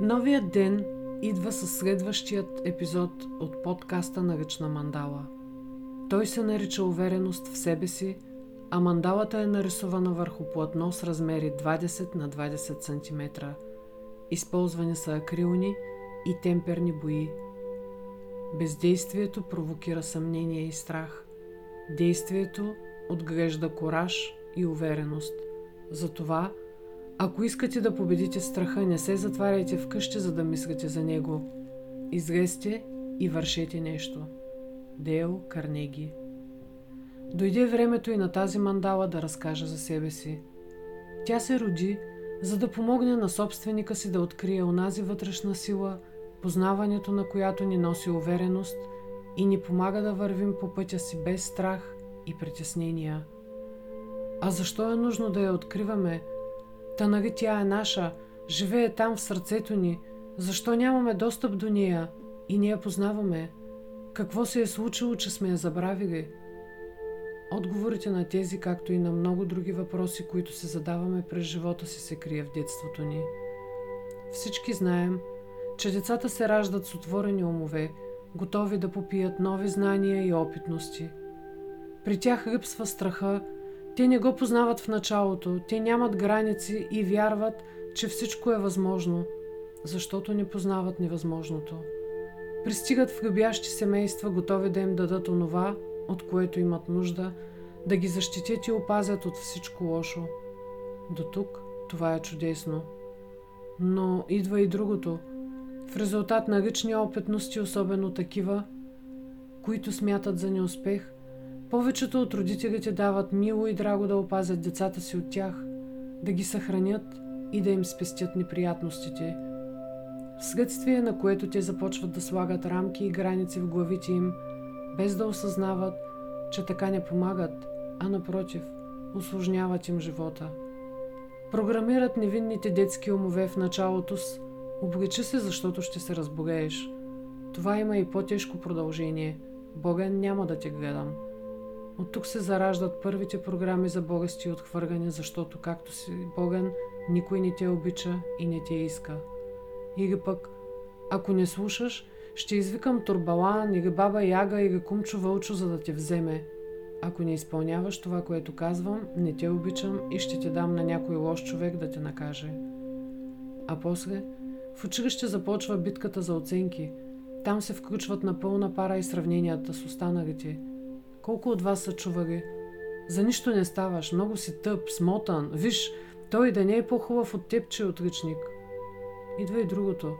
Новият ден идва със следващият епизод от подкаста на Ръчна мандала. Той се нарича увереност в себе си, а мандалата е нарисувана върху платно с размери 20 на 20 см. Използвани са акрилни и темперни бои. Бездействието провокира съмнение и страх. Действието отглежда кораж и увереност. Затова – ако искате да победите страха, не се затваряйте вкъщи, за да мислите за него. Излезте и вършете нещо. Дейл Карнеги Дойде времето и на тази мандала да разкаже за себе си. Тя се роди, за да помогне на собственика си да открие онази вътрешна сила, познаването на която ни носи увереност и ни помага да вървим по пътя си без страх и притеснения. А защо е нужно да я откриваме – Та нали тя е наша, живее там в сърцето ни. Защо нямаме достъп до нея и ние я познаваме? Какво се е случило, че сме я забравили? Отговорите на тези, както и на много други въпроси, които се задаваме през живота си, се крие в детството ни. Всички знаем, че децата се раждат с отворени умове, готови да попият нови знания и опитности. При тях липсва страха, те не го познават в началото, те нямат граници и вярват, че всичко е възможно, защото не познават невъзможното. Пристигат в любящи семейства, готови да им дадат онова, от което имат нужда, да ги защитят и опазят от всичко лошо. До тук това е чудесно. Но идва и другото. В резултат на лични опитности, особено такива, които смятат за неуспех – повечето от родителите дават мило и драго да опазят децата си от тях, да ги съхранят и да им спестят неприятностите, вследствие на което те започват да слагат рамки и граници в главите им, без да осъзнават, че така не помагат, а напротив, осложняват им живота. Програмират невинните детски умове в началото с «Обличи се, защото ще се разбогееш». Това има и по-тежко продължение. Бога няма да те гледам. От тук се зараждат първите програми за болести и отхвъргане, защото както си болен, никой не те обича и не те иска. Или пък, ако не слушаш, ще извикам турбалан или баба Яга или кумчо вълчо, за да те вземе. Ако не изпълняваш това, което казвам, не те обичам и ще те дам на някой лош човек да те накаже. А после, в училище започва битката за оценки. Там се включват на пълна пара и сравненията с останалите – колко от вас са чували? За нищо не ставаш, много си тъп, смотан. Виж, той да не е по-хубав от теб, че е отличник. Идва и другото.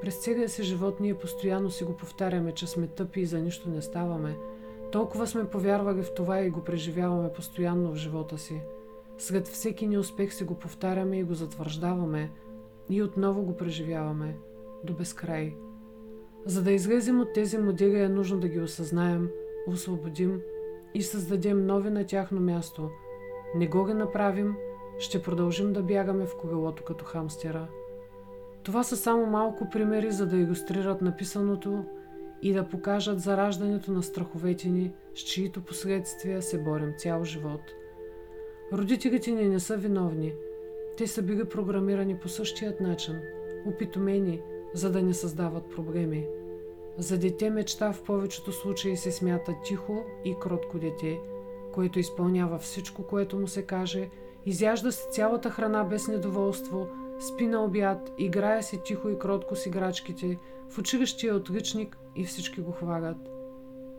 През целия си живот ние постоянно си го повтаряме, че сме тъпи и за нищо не ставаме. Толкова сме повярвали в това и го преживяваме постоянно в живота си. След всеки неуспех си го повтаряме и го затвърждаваме. И отново го преживяваме. До безкрай. За да излезем от тези модели е нужно да ги осъзнаем – освободим и създадем нови на тяхно място. Не го ги направим, ще продължим да бягаме в колелото като хамстера. Това са само малко примери, за да иллюстрират написаното и да покажат зараждането на страховете ни, с чието последствия се борим цял живот. Родителите ни не са виновни. Те са били програмирани по същият начин, опитомени, за да не създават проблеми. За дете мечта в повечето случаи се смята тихо и кротко дете, което изпълнява всичко, което му се каже, изяжда си цялата храна без недоволство, спи на обяд, играе си тихо и кротко с играчките, в училище е отличник и всички го хвагат.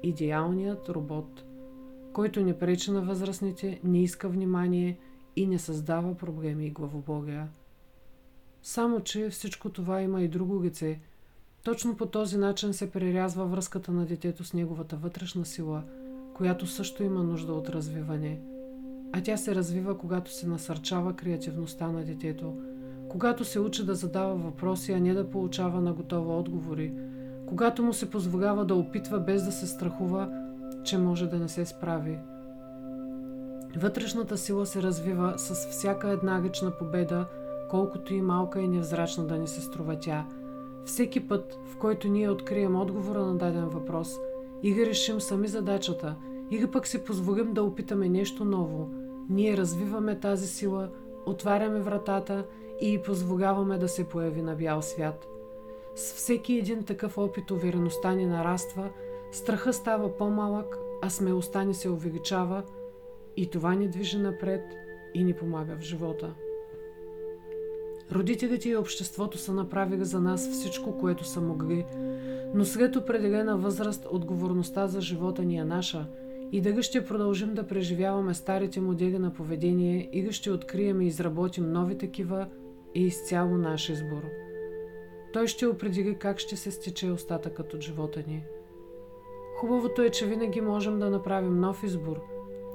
Идеалният робот, който не пречи на възрастните, не иска внимание и не създава проблеми и главобогия. Само, че всичко това има и друго лице – точно по този начин се прерязва връзката на детето с неговата вътрешна сила, която също има нужда от развиване. А тя се развива, когато се насърчава креативността на детето, когато се учи да задава въпроси, а не да получава на готова отговори, когато му се позволява да опитва без да се страхува, че може да не се справи. Вътрешната сила се развива с всяка една лична победа, колкото и малка и невзрачна да ни се струва тя – всеки път, в който ние открием отговора на даден въпрос, или решим сами задачата, или пък си позволим да опитаме нещо ново, ние развиваме тази сила, отваряме вратата и позволяваме да се появи на бял свят. С всеки един такъв опит увереността ни нараства, страха става по-малък, а смелостта ни се увеличава и това ни движи напред и ни помага в живота. Родителите и обществото са направили за нас всичко, което са могли, но след определена възраст отговорността за живота ни е наша и дали ще продължим да преживяваме старите модели на поведение или ще открием и изработим нови такива е изцяло наш избор. Той ще определи как ще се стече остатъкът от живота ни. Хубавото е, че винаги можем да направим нов избор,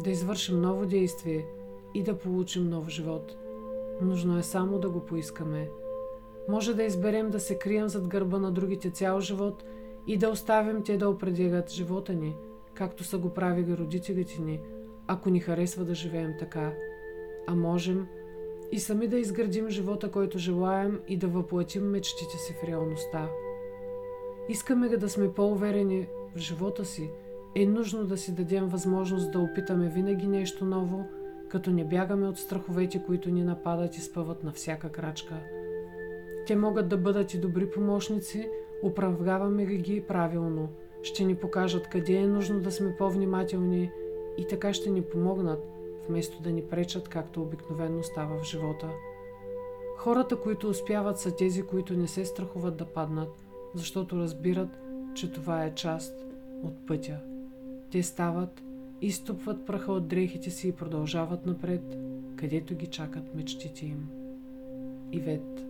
да извършим ново действие и да получим нов живот – Нужно е само да го поискаме. Може да изберем да се крием зад гърба на другите цял живот и да оставим те да определят живота ни, както са го правили родителите ни, ако ни харесва да живеем така. А можем и сами да изградим живота, който желаем и да въплатим мечтите си в реалността. Искаме да сме по-уверени в живота си, е нужно да си дадем възможност да опитаме винаги нещо ново – като не бягаме от страховете, които ни нападат и спъват на всяка крачка. Те могат да бъдат и добри помощници, управляваме ли ги правилно, ще ни покажат къде е нужно да сме по-внимателни и така ще ни помогнат, вместо да ни пречат, както обикновенно става в живота. Хората, които успяват, са тези, които не се страхуват да паднат, защото разбират, че това е част от пътя. Те стават изтупват праха от дрехите си и продължават напред, където ги чакат мечтите им. Ивет